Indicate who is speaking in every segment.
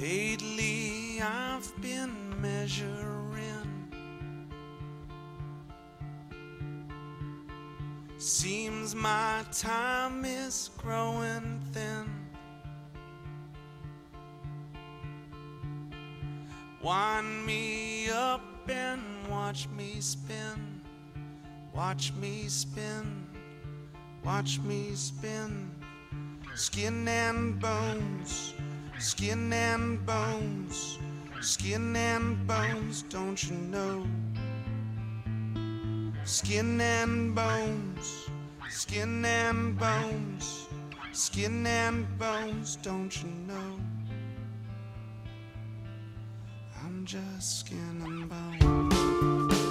Speaker 1: Lately I've been measuring. Seems my time is growing thin. Wind me up and watch me spin. Watch me spin. Watch me spin. Skin and bones. Skin and bones. Skin and bones, don't you know? Skin and bones. Skin and bones. Skin and bones, don't you know? I'm just skin and bones.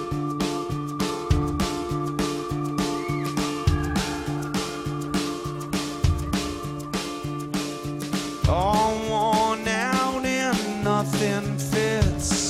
Speaker 1: Nothing fits.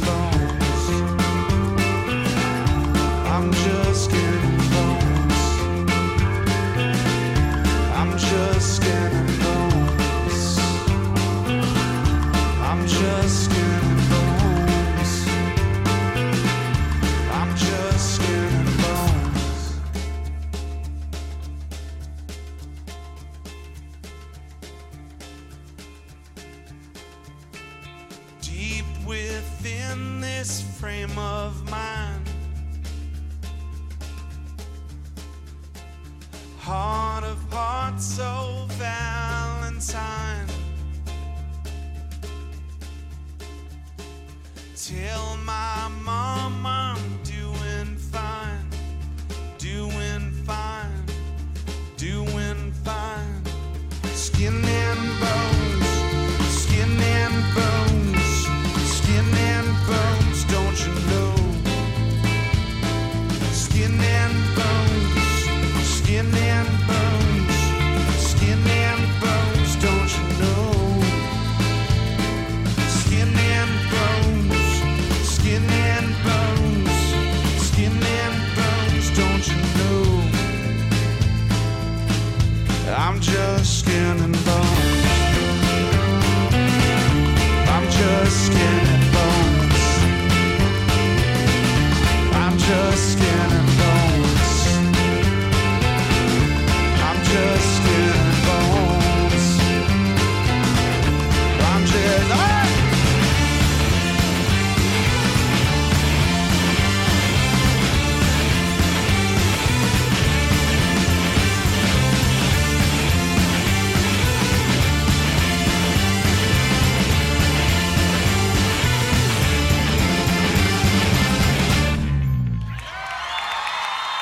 Speaker 1: within this frame of mind, heart of hearts, so Valentine. Tell my